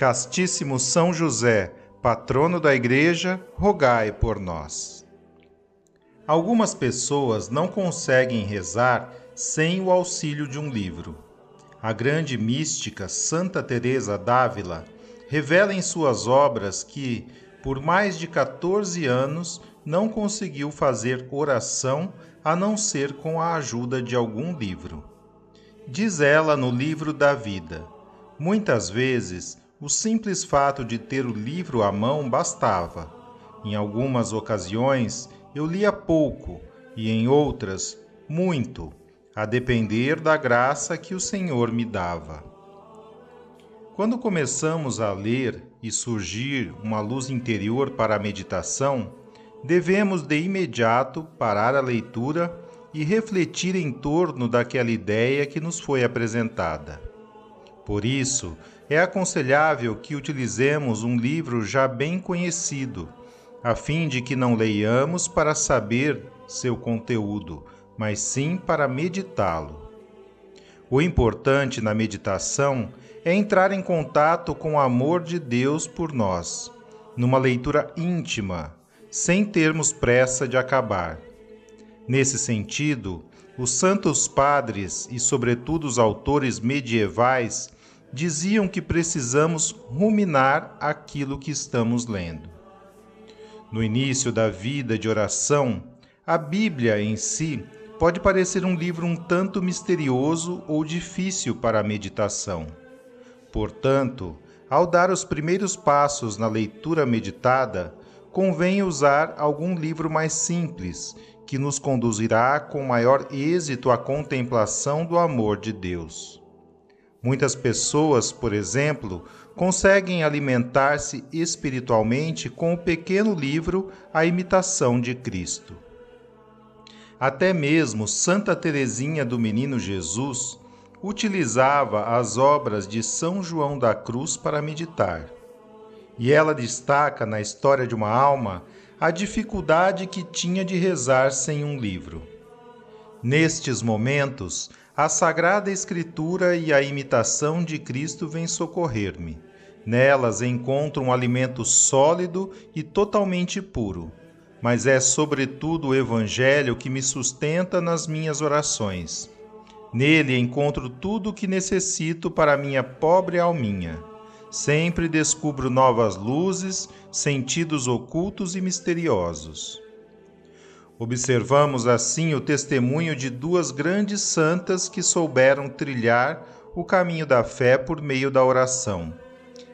Castíssimo São José, patrono da Igreja, rogai por nós. Algumas pessoas não conseguem rezar sem o auxílio de um livro. A grande mística Santa Teresa d'Ávila revela em suas obras que, por mais de 14 anos, não conseguiu fazer oração a não ser com a ajuda de algum livro. Diz ela no livro da vida: Muitas vezes o simples fato de ter o livro à mão bastava. Em algumas ocasiões eu lia pouco e em outras muito, a depender da graça que o Senhor me dava. Quando começamos a ler e surgir uma luz interior para a meditação, devemos de imediato parar a leitura e refletir em torno daquela ideia que nos foi apresentada. Por isso, é aconselhável que utilizemos um livro já bem conhecido, a fim de que não leiamos para saber seu conteúdo, mas sim para meditá-lo. O importante na meditação é entrar em contato com o amor de Deus por nós, numa leitura íntima, sem termos pressa de acabar. Nesse sentido, os santos padres e, sobretudo, os autores medievais diziam que precisamos ruminar aquilo que estamos lendo. No início da vida de oração, a Bíblia em si pode parecer um livro um tanto misterioso ou difícil para a meditação. Portanto, ao dar os primeiros passos na leitura meditada, convém usar algum livro mais simples, que nos conduzirá com maior êxito à contemplação do amor de Deus. Muitas pessoas, por exemplo, conseguem alimentar-se espiritualmente com o pequeno livro A Imitação de Cristo. Até mesmo Santa Teresinha do Menino Jesus utilizava as obras de São João da Cruz para meditar. E ela destaca na história de uma alma a dificuldade que tinha de rezar sem um livro. Nestes momentos, a Sagrada Escritura e a imitação de Cristo vêm socorrer-me. Nelas encontro um alimento sólido e totalmente puro, mas é sobretudo o Evangelho que me sustenta nas minhas orações. Nele encontro tudo o que necessito para minha pobre alminha. Sempre descubro novas luzes, sentidos ocultos e misteriosos. Observamos assim o testemunho de duas grandes santas que souberam trilhar o caminho da fé por meio da oração.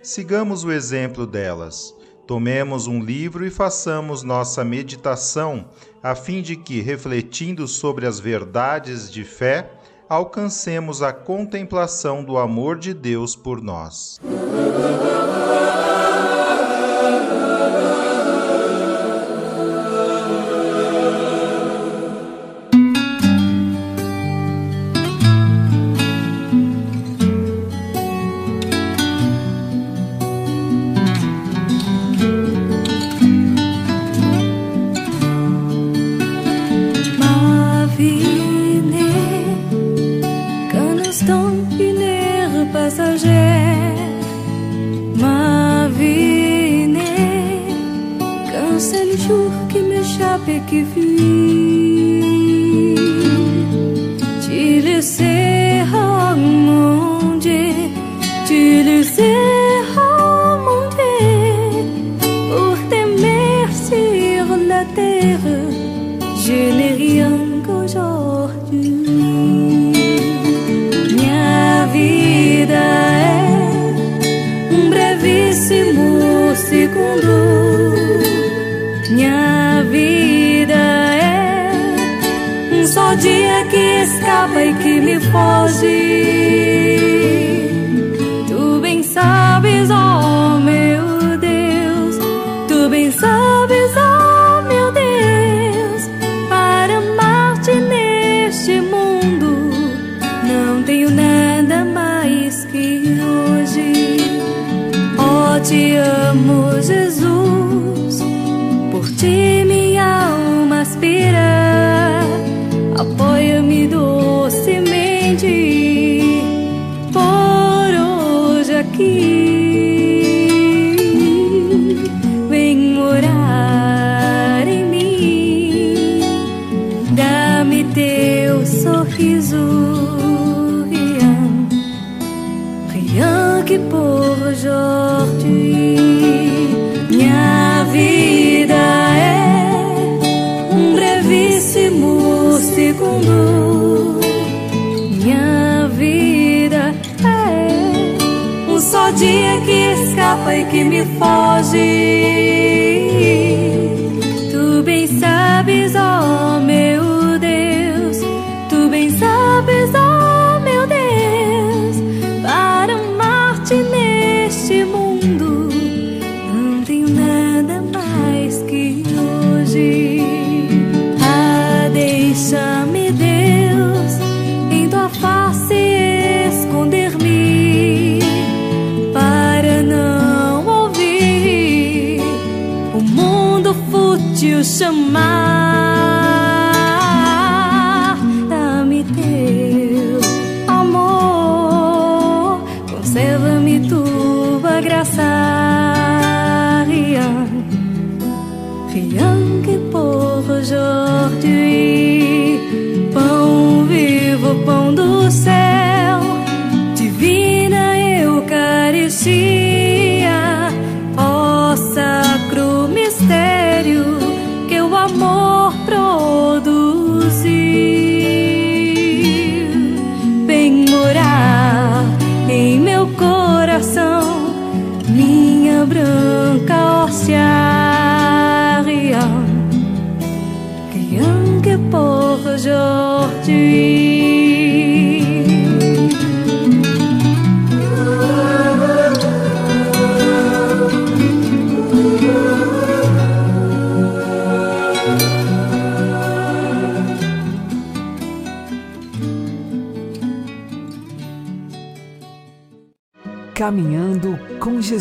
Sigamos o exemplo delas. Tomemos um livro e façamos nossa meditação, a fim de que, refletindo sobre as verdades de fé, alcancemos a contemplação do amor de Deus por nós. Terre, je n'ai rien qu'aujourd'hui. Minha vida é um brevíssimo segundo. Minha vida é um só dia que escapa e que me foge. Segundo. Minha vida é um só dia que escapa e que me foge. Tu bem sabes, oh 什么？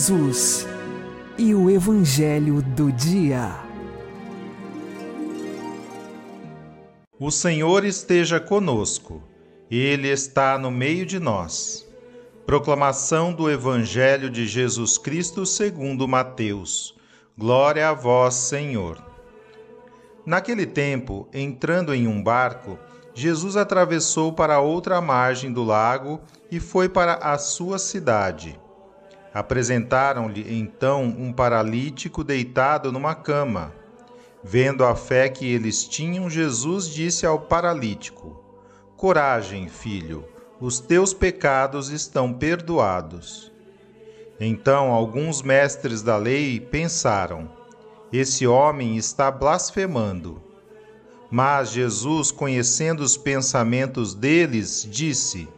Jesus e o Evangelho do Dia. O Senhor esteja conosco, Ele está no meio de nós. Proclamação do Evangelho de Jesus Cristo segundo Mateus. Glória a vós, Senhor. Naquele tempo, entrando em um barco, Jesus atravessou para outra margem do lago e foi para a sua cidade. Apresentaram-lhe então um paralítico deitado numa cama. Vendo a fé que eles tinham, Jesus disse ao paralítico: Coragem, filho, os teus pecados estão perdoados. Então alguns mestres da lei pensaram: Esse homem está blasfemando. Mas Jesus, conhecendo os pensamentos deles, disse: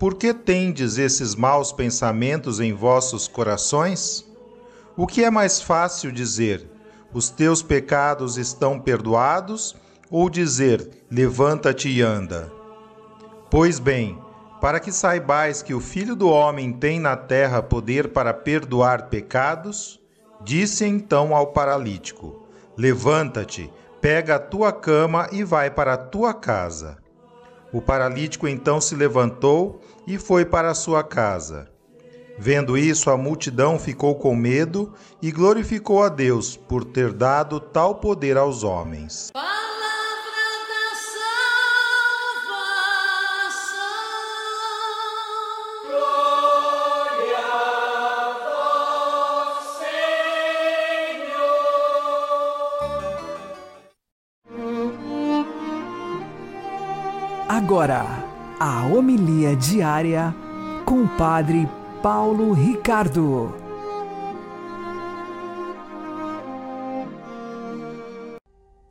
Por que tendes esses maus pensamentos em vossos corações? O que é mais fácil dizer: Os teus pecados estão perdoados? Ou dizer: Levanta-te e anda? Pois bem, para que saibais que o Filho do Homem tem na terra poder para perdoar pecados, disse então ao paralítico: Levanta-te Pega a tua cama e vai para a tua casa. O paralítico então se levantou e foi para sua casa. Vendo isso, a multidão ficou com medo e glorificou a Deus por ter dado tal poder aos homens. agora a homilia diária com o Padre Paulo Ricardo.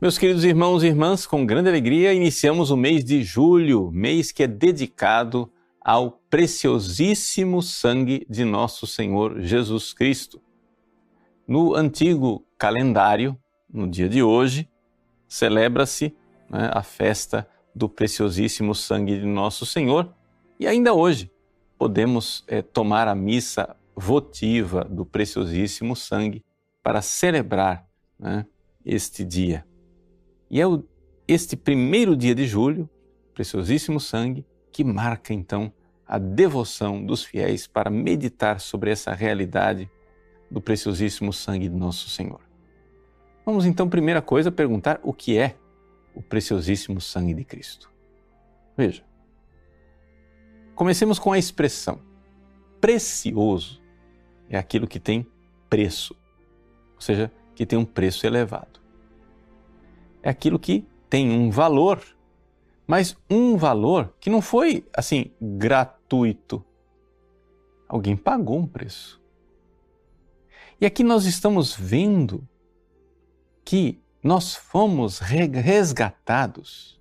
Meus queridos irmãos e irmãs, com grande alegria iniciamos o mês de julho, mês que é dedicado ao preciosíssimo sangue de nosso Senhor Jesus Cristo. No antigo calendário, no dia de hoje, celebra-se né, a festa do preciosíssimo sangue de nosso Senhor e ainda hoje podemos é, tomar a missa votiva do preciosíssimo sangue para celebrar né, este dia. E é o, este primeiro dia de julho, preciosíssimo sangue, que marca então a devoção dos fiéis para meditar sobre essa realidade do preciosíssimo sangue de nosso Senhor. Vamos então, primeira coisa, perguntar o que é o preciosíssimo sangue de Cristo. Veja, comecemos com a expressão precioso é aquilo que tem preço, ou seja, que tem um preço elevado é aquilo que tem um valor, mas um valor que não foi assim gratuito. Alguém pagou um preço. E aqui nós estamos vendo que nós fomos resgatados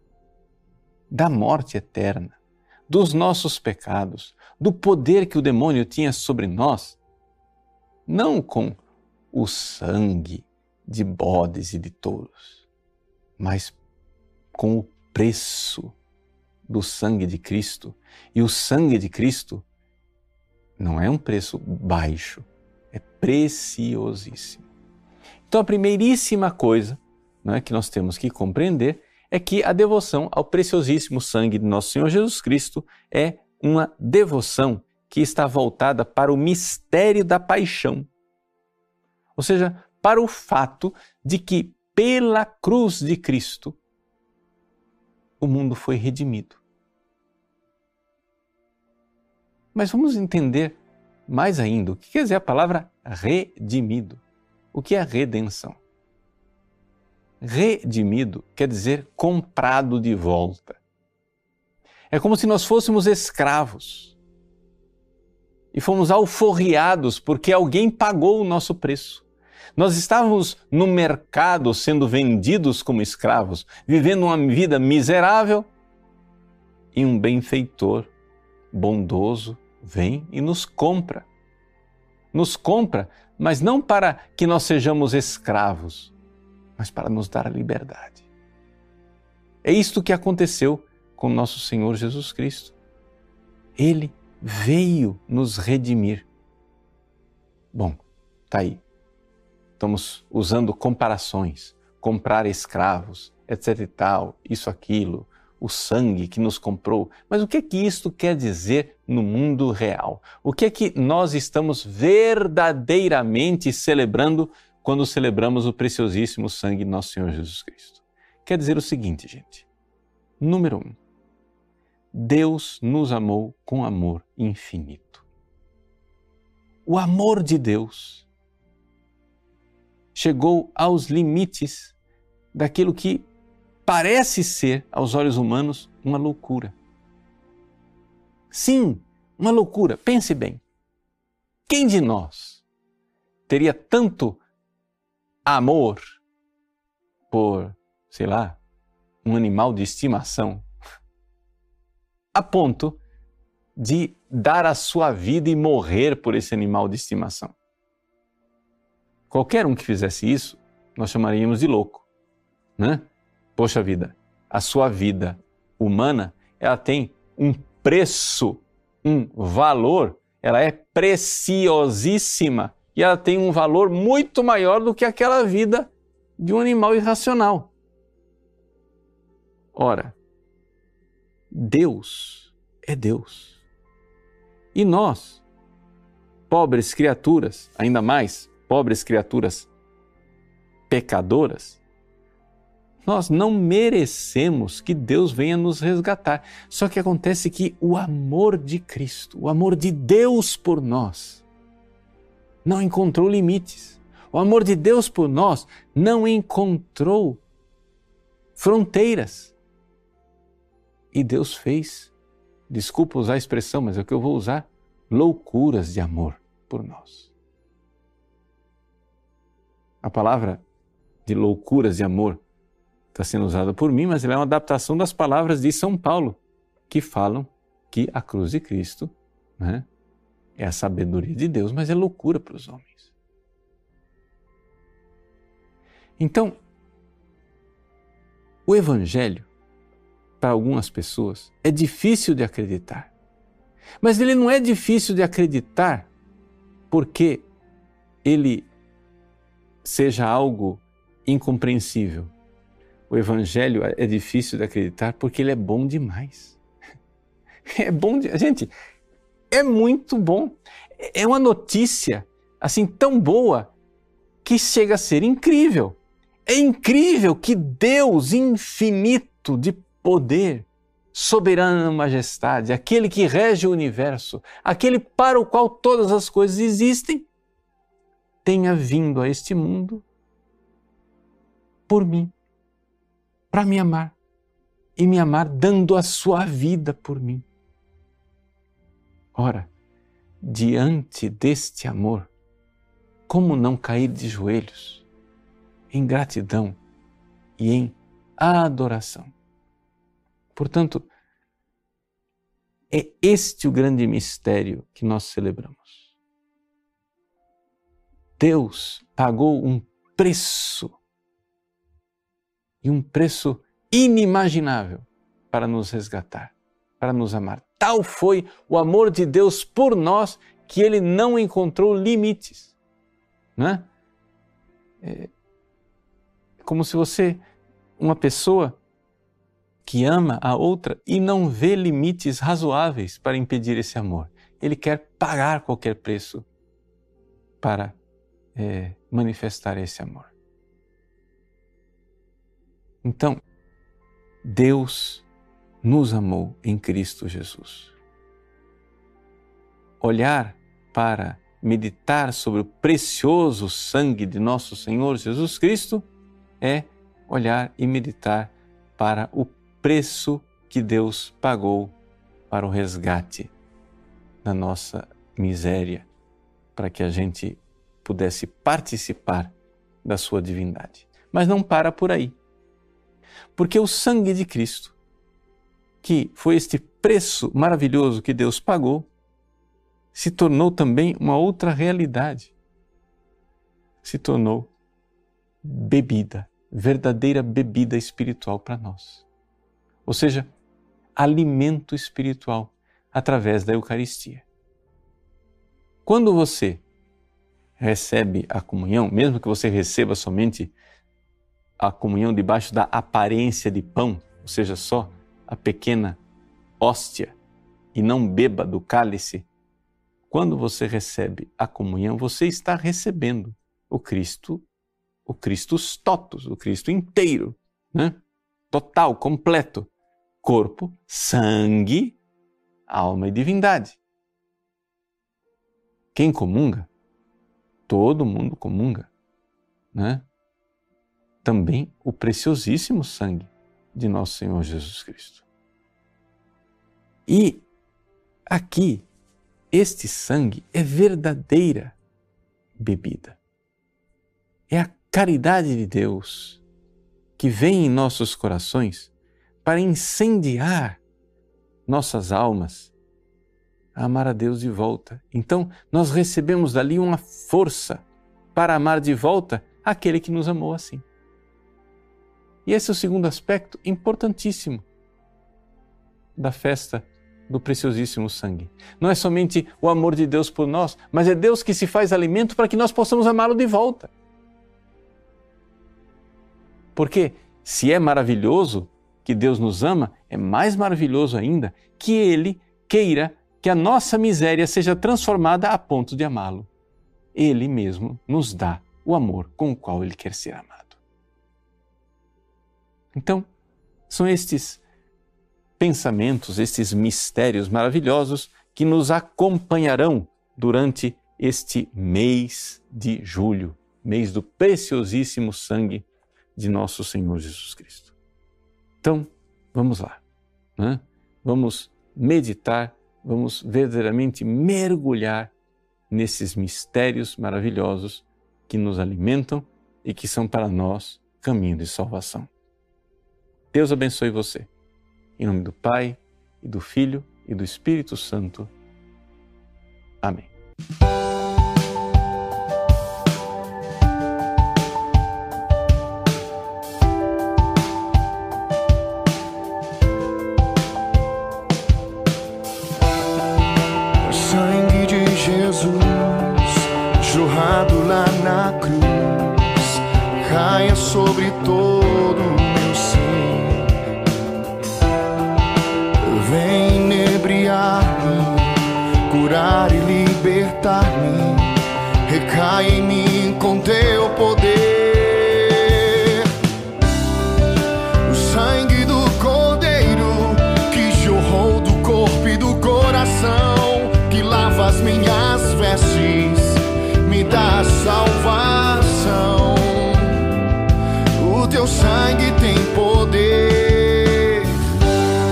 da morte eterna, dos nossos pecados, do poder que o demônio tinha sobre nós, não com o sangue de bodes e de touros mas com o preço do sangue de Cristo. E o sangue de Cristo não é um preço baixo, é preciosíssimo. Então, a primeiríssima coisa não é, que nós temos que compreender é que a devoção ao preciosíssimo sangue de nosso Senhor Jesus Cristo é uma devoção que está voltada para o mistério da paixão. Ou seja, para o fato de que pela cruz de Cristo, o mundo foi redimido. Mas vamos entender mais ainda o que quer dizer a palavra redimido. O que é redenção? Redimido quer dizer comprado de volta. É como se nós fôssemos escravos e fomos alforriados porque alguém pagou o nosso preço. Nós estávamos no mercado sendo vendidos como escravos, vivendo uma vida miserável e um benfeitor bondoso vem e nos compra. Nos compra, mas não para que nós sejamos escravos, mas para nos dar a liberdade. É isto que aconteceu com nosso Senhor Jesus Cristo. Ele veio nos redimir. Bom, tá aí estamos usando comparações, comprar escravos, etc e tal, isso, aquilo, o sangue que nos comprou. Mas o que é que isto quer dizer no mundo real? O que é que nós estamos verdadeiramente celebrando quando celebramos o preciosíssimo sangue de nosso Senhor Jesus Cristo? Quer dizer o seguinte, gente. Número um, Deus nos amou com amor infinito. O amor de Deus chegou aos limites daquilo que parece ser, aos olhos humanos, uma loucura. Sim, uma loucura. Pense bem. Quem de nós teria tanto amor por, sei lá, um animal de estimação, a ponto de dar a sua vida e morrer por esse animal de estimação? Qualquer um que fizesse isso, nós chamaríamos de louco, né? Poxa vida, a sua vida humana, ela tem um preço, um valor, ela é preciosíssima e ela tem um valor muito maior do que aquela vida de um animal irracional. Ora, Deus é Deus. E nós, pobres criaturas, ainda mais pobres criaturas pecadoras, nós não merecemos que Deus venha nos resgatar. Só que acontece que o amor de Cristo, o amor de Deus por nós, não encontrou limites. O amor de Deus por nós não encontrou fronteiras. E Deus fez, desculpa usar a expressão, mas é o que eu vou usar, loucuras de amor por nós. A palavra de loucuras de amor está sendo usada por mim, mas ela é uma adaptação das palavras de São Paulo, que falam que a cruz de Cristo né, é a sabedoria de Deus, mas é loucura para os homens. Então, o Evangelho, para algumas pessoas, é difícil de acreditar. Mas ele não é difícil de acreditar porque ele seja algo incompreensível. O Evangelho é difícil de acreditar porque ele é bom demais. É bom, de... gente, é muito bom. É uma notícia assim tão boa que chega a ser incrível. É incrível que Deus infinito de poder, soberana majestade, aquele que rege o universo, aquele para o qual todas as coisas existem, tenha vindo a este mundo por mim, para me amar e me amar dando a sua vida por mim. Ora, diante deste amor, como não cair de joelhos em gratidão e em adoração? Portanto, é este o grande mistério que nós celebramos. Deus pagou um preço, e um preço inimaginável, para nos resgatar, para nos amar. Tal foi o amor de Deus por nós que ele não encontrou limites. Não é? é como se você, uma pessoa que ama a outra e não vê limites razoáveis para impedir esse amor. Ele quer pagar qualquer preço para é, manifestar esse amor. Então, Deus nos amou em Cristo Jesus. Olhar para meditar sobre o precioso sangue de nosso Senhor Jesus Cristo é olhar e meditar para o preço que Deus pagou para o resgate da nossa miséria, para que a gente pudesse participar da sua divindade. Mas não para por aí. Porque o sangue de Cristo que foi este preço maravilhoso que Deus pagou, se tornou também uma outra realidade. Se tornou bebida, verdadeira bebida espiritual para nós. Ou seja, alimento espiritual através da Eucaristia. Quando você recebe a comunhão, mesmo que você receba somente a comunhão debaixo da aparência de pão, ou seja, só a pequena hóstia e não beba do cálice, quando você recebe a comunhão, você está recebendo o Cristo, o Cristo totus, o Cristo inteiro, né? total, completo. Corpo, sangue, alma e divindade. Quem comunga? Todo mundo comunga. Né? Também o preciosíssimo sangue de nosso Senhor Jesus Cristo. E aqui, este sangue é verdadeira bebida. É a caridade de Deus que vem em nossos corações para incendiar nossas almas a amar a Deus de volta. Então, nós recebemos dali uma força para amar de volta aquele que nos amou assim. E esse é o segundo aspecto importantíssimo da festa do preciosíssimo sangue. Não é somente o amor de Deus por nós, mas é Deus que se faz alimento para que nós possamos amá-lo de volta. Porque se é maravilhoso que Deus nos ama, é mais maravilhoso ainda que Ele queira que a nossa miséria seja transformada a ponto de amá-lo. Ele mesmo nos dá o amor com o qual Ele quer ser amado. Então, são estes pensamentos, estes mistérios maravilhosos que nos acompanharão durante este mês de julho, mês do preciosíssimo sangue de nosso Senhor Jesus Cristo. Então, vamos lá. né? vamos meditar, vamos verdadeiramente mergulhar nesses mistérios maravilhosos que nos alimentam e que são para nós caminho de salvação. Deus abençoe você. Em nome do Pai, e do Filho, e do Espírito Santo. Amém. sobre todo o meu ser. Em mim com teu poder. O sangue do Cordeiro que jorrou do corpo e do coração, que lava as minhas vestes, me dá salvação teu sangue tem poder.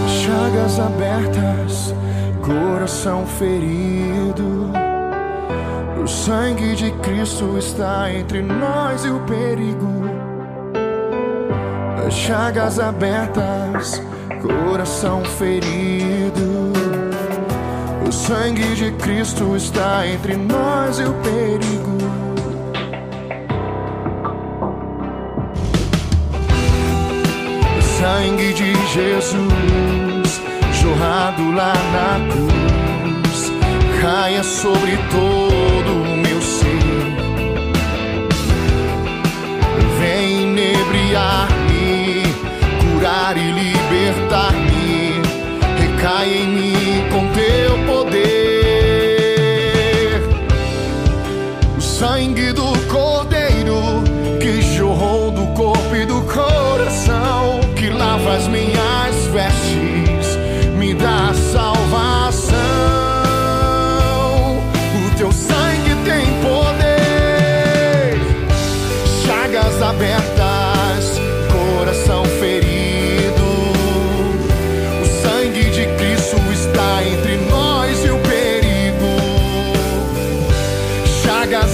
Chagas abertas, coração ferido. O sangue de Cristo está entre nós e o perigo. Chagas abertas, coração ferido. O sangue de Cristo está entre nós e o perigo. sangue de Jesus jorrado lá na cruz caia sobre todo inebriar-me, curar e libertar-me. Recai em mim com teu poder.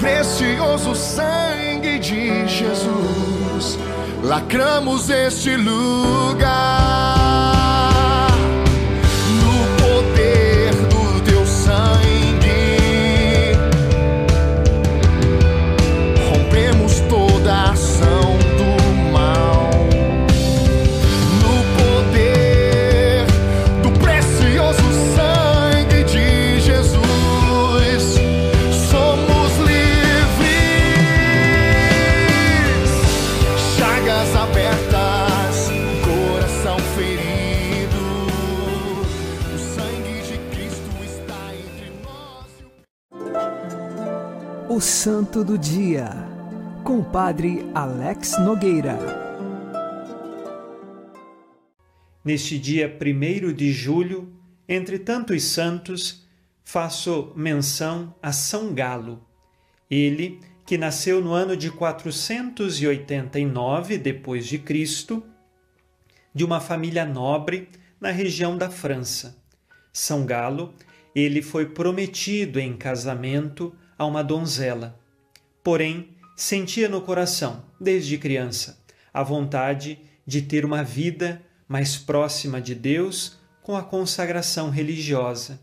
precioso sangue de Jesus. Lacramos este lugar. O Santo do Dia, com o Padre Alex Nogueira. Neste dia 1 de julho, entre tantos santos, faço menção a São Galo. Ele, que nasceu no ano de 489 depois de Cristo, de uma família nobre na região da França. São Galo, ele foi prometido em casamento a uma donzela. Porém, sentia no coração, desde criança, a vontade de ter uma vida mais próxima de Deus com a consagração religiosa.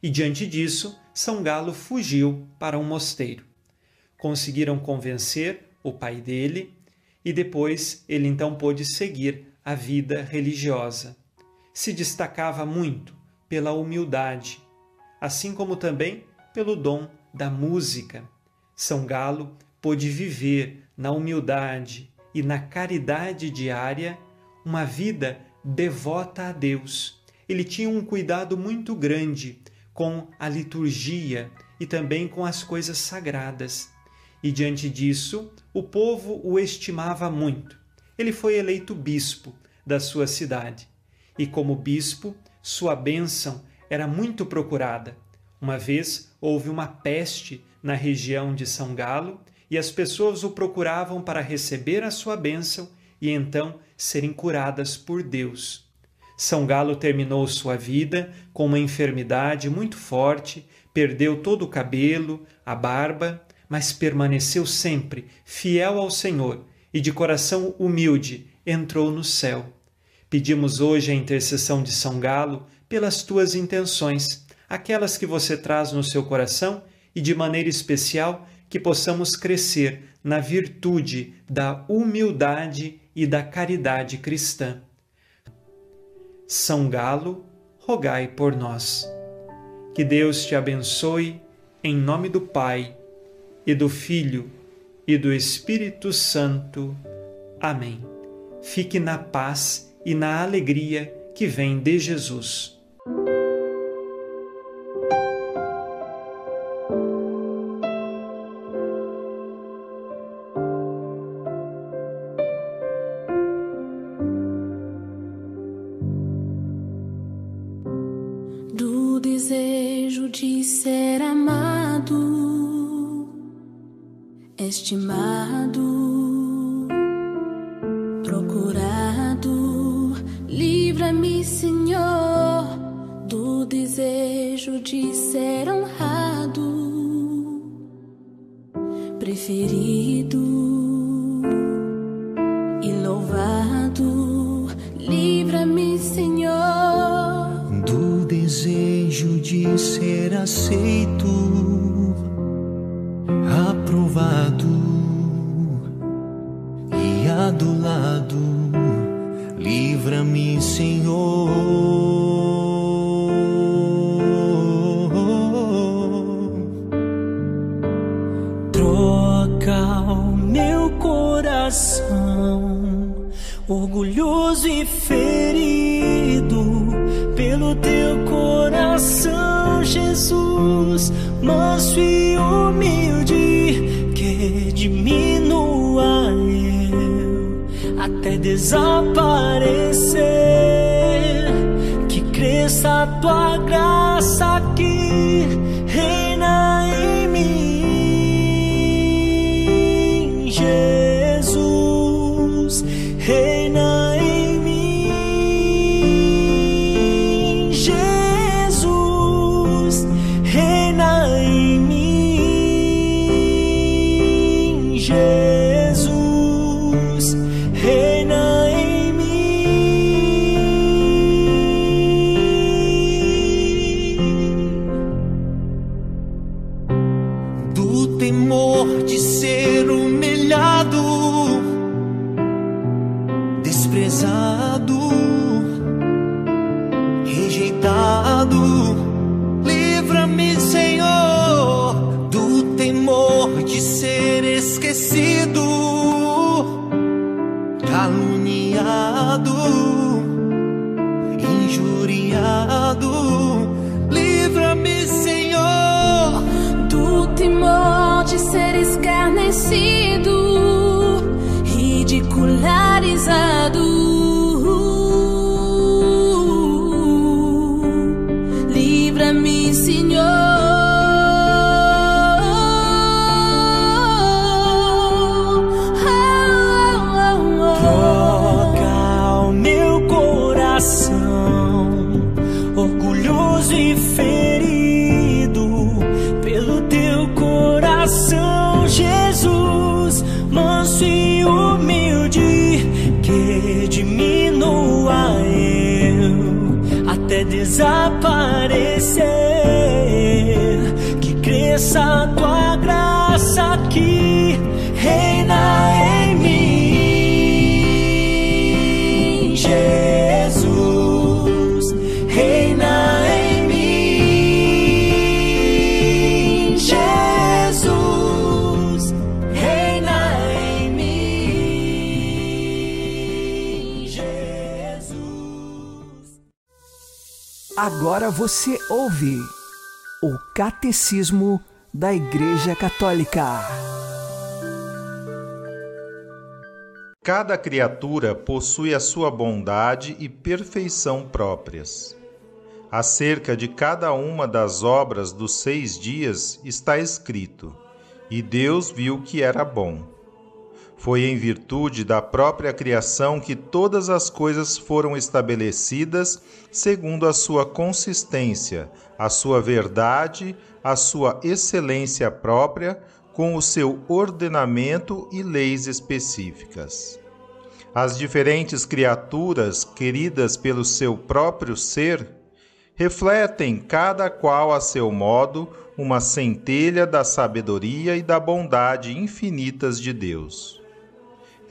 E diante disso, São Galo fugiu para um mosteiro. Conseguiram convencer o pai dele e depois ele então pôde seguir a vida religiosa. Se destacava muito pela humildade, assim como também pelo dom da música. São Galo pôde viver na humildade e na caridade diária uma vida devota a Deus, ele tinha um cuidado muito grande com a liturgia e também com as coisas sagradas. E diante disso, o povo o estimava muito. Ele foi eleito bispo da sua cidade. E como bispo, sua bênção era muito procurada. Uma vez houve uma peste na região de São Galo e as pessoas o procuravam para receber a sua bênção e então serem curadas por Deus. São Galo terminou sua vida com uma enfermidade muito forte, perdeu todo o cabelo, a barba, mas permaneceu sempre fiel ao Senhor e de coração humilde entrou no céu. Pedimos hoje a intercessão de São Galo pelas tuas intenções, aquelas que você traz no seu coração e de maneira especial que possamos crescer na virtude da humildade e da caridade cristã. São Galo, rogai por nós. Que Deus te abençoe, em nome do Pai, e do Filho, e do Espírito Santo. Amém. Fique na paz e na alegria que vem de Jesus. Estimado, diminua eu até desaparecer, que cresça a tua graça escarnecido, ridicularizado. Que cresça a tua graça aqui, reina em mim, Jesus, reina em mim, Jesus, reina em mim, Jesus. Agora você ouve Catecismo da Igreja Católica. Cada criatura possui a sua bondade e perfeição próprias. Acerca de cada uma das obras dos seis dias está escrito: E Deus viu que era bom. Foi em virtude da própria criação que todas as coisas foram estabelecidas segundo a sua consistência, a sua verdade, a sua excelência própria, com o seu ordenamento e leis específicas. As diferentes criaturas, queridas pelo seu próprio ser, refletem, cada qual a seu modo, uma centelha da sabedoria e da bondade infinitas de Deus.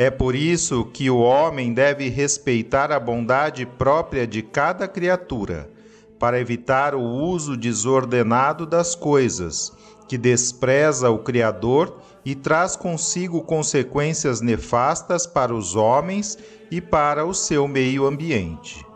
É por isso que o homem deve respeitar a bondade própria de cada criatura, para evitar o uso desordenado das coisas, que despreza o Criador e traz consigo consequências nefastas para os homens e para o seu meio ambiente.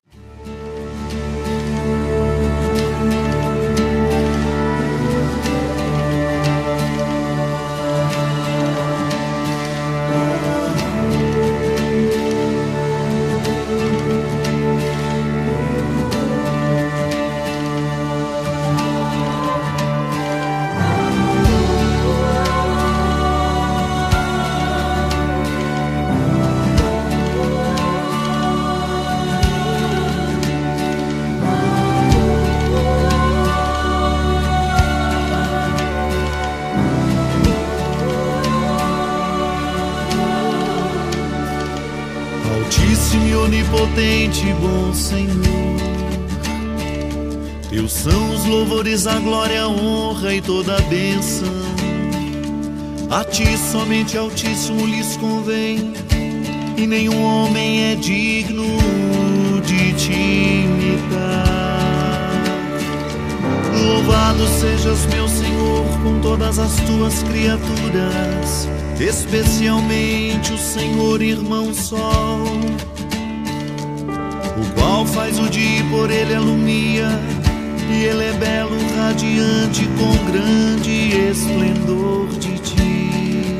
Toda a bênção. A ti somente Altíssimo lhes convém, e nenhum homem é digno de te imitar. Louvado sejas, meu Senhor, com todas as tuas criaturas, especialmente o Senhor, irmão Sol o qual faz o dia e por ele alumia, e ele é belo, radiante, com grande esplendor de ti.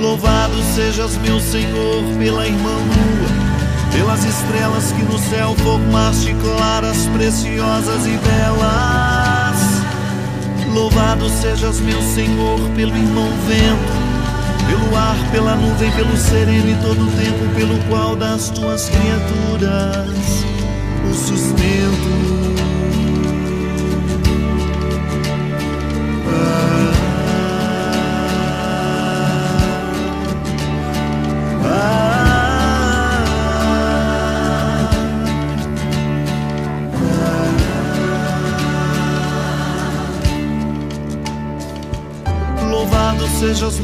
Louvado sejas, meu Senhor, pela irmã lua, pelas estrelas que no céu formaste claras, preciosas e belas. Louvado sejas, meu Senhor, pelo irmão vento pelo ar, pela nuvem, pelo sereno e todo o tempo pelo qual das tuas criaturas o sustento.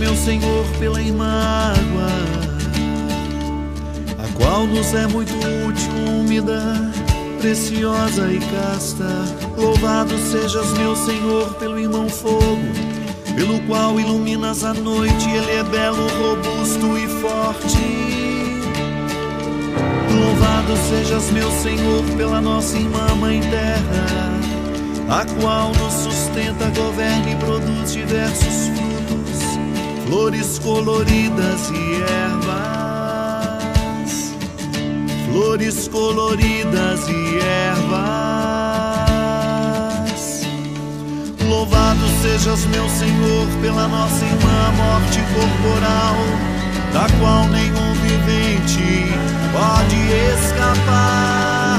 Meu Senhor, pela imágua, a qual nos é muito útil, úmida, preciosa e casta. Louvado sejas, meu Senhor, pelo irmão fogo, pelo qual iluminas a noite, ele é belo, robusto e forte. Louvado sejas, meu Senhor, pela nossa irmã Mãe Terra, a qual nos sustenta, governa e produz diversos frutos flores coloridas e ervas, flores coloridas e ervas. Louvado sejas, meu Senhor, pela nossa irmã morte corporal, da qual nenhum vivente pode escapar.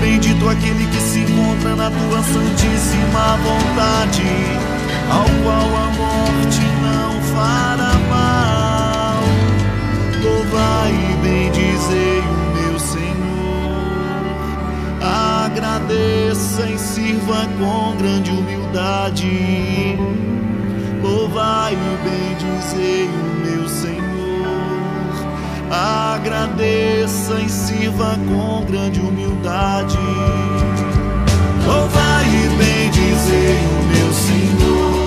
Bendito aquele que se encontra na tua santíssima vontade, ao qual a morte fará mal. Louvai e bendizei o meu Senhor. Agradeça e sirva com grande humildade. Louvai e bendizei o meu Senhor. Agradeça e sirva com grande humildade. Louvai e bendizei o meu Senhor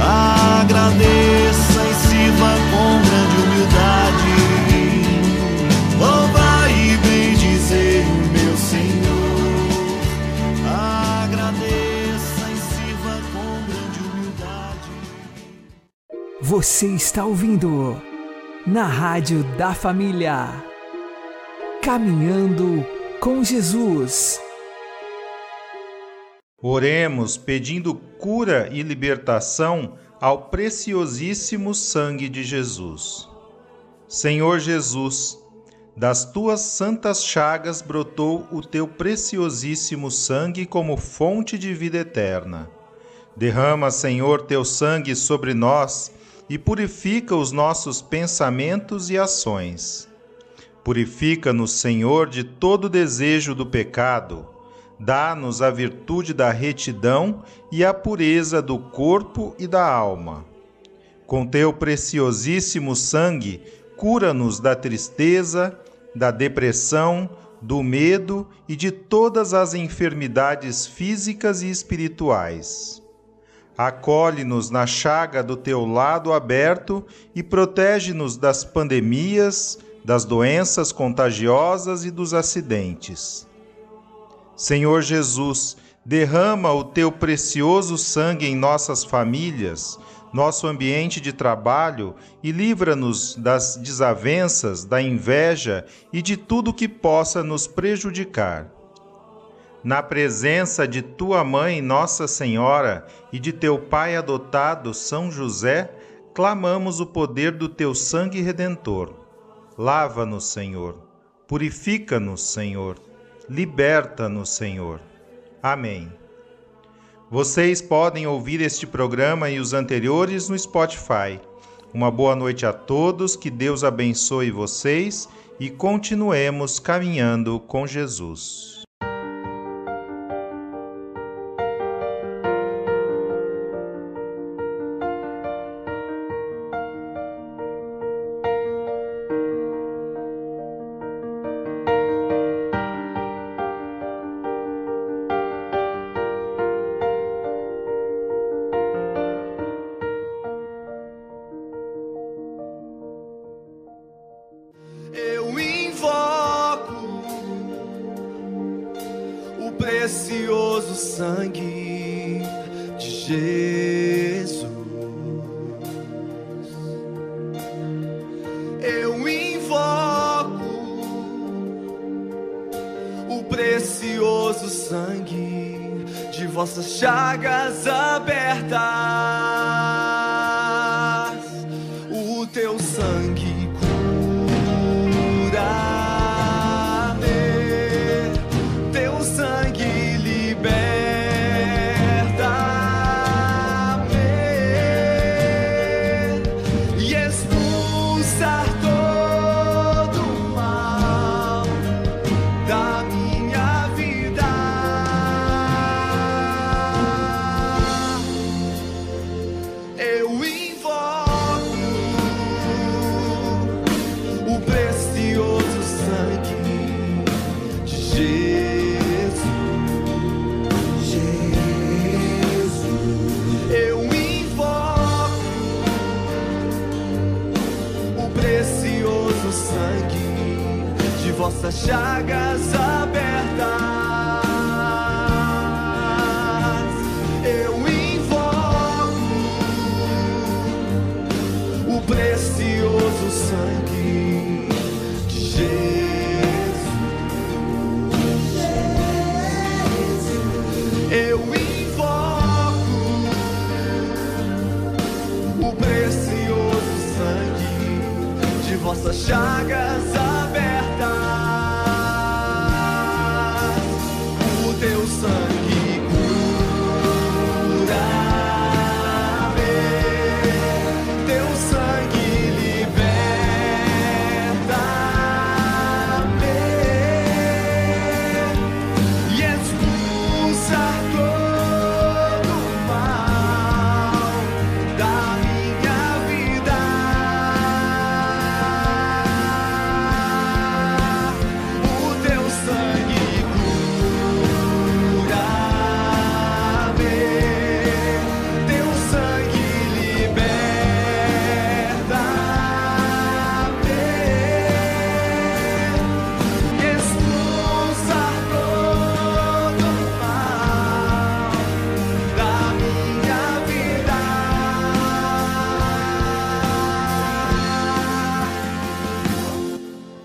Agradeça e sirva com grande humildade. Louva e bendizer o meu Senhor. Agradeça e sirva com grande humildade. Você está ouvindo na Rádio da Família. Caminhando com Jesus Oremos pedindo cura e libertação ao preciosíssimo sangue de Jesus. Senhor Jesus, das tuas santas chagas brotou o teu preciosíssimo sangue como fonte de vida eterna. Derrama, Senhor, teu sangue sobre nós e purifica os nossos pensamentos e ações. Purifica-nos, Senhor, de todo desejo do pecado dá-nos a virtude da retidão e a pureza do corpo e da alma. Com teu preciosíssimo sangue, cura-nos da tristeza, da depressão, do medo e de todas as enfermidades físicas e espirituais. Acolhe-nos na chaga do teu lado aberto e protege-nos das pandemias, das doenças contagiosas e dos acidentes. Senhor Jesus, derrama o teu precioso sangue em nossas famílias, nosso ambiente de trabalho e livra-nos das desavenças, da inveja e de tudo que possa nos prejudicar. Na presença de tua mãe, Nossa Senhora, e de teu pai adotado, São José, clamamos o poder do teu sangue redentor. Lava-nos, Senhor. Purifica-nos, Senhor liberta-nos, Senhor. Amém. Vocês podem ouvir este programa e os anteriores no Spotify. Uma boa noite a todos, que Deus abençoe vocês e continuemos caminhando com Jesus. Vossas chagas abertas. chagas.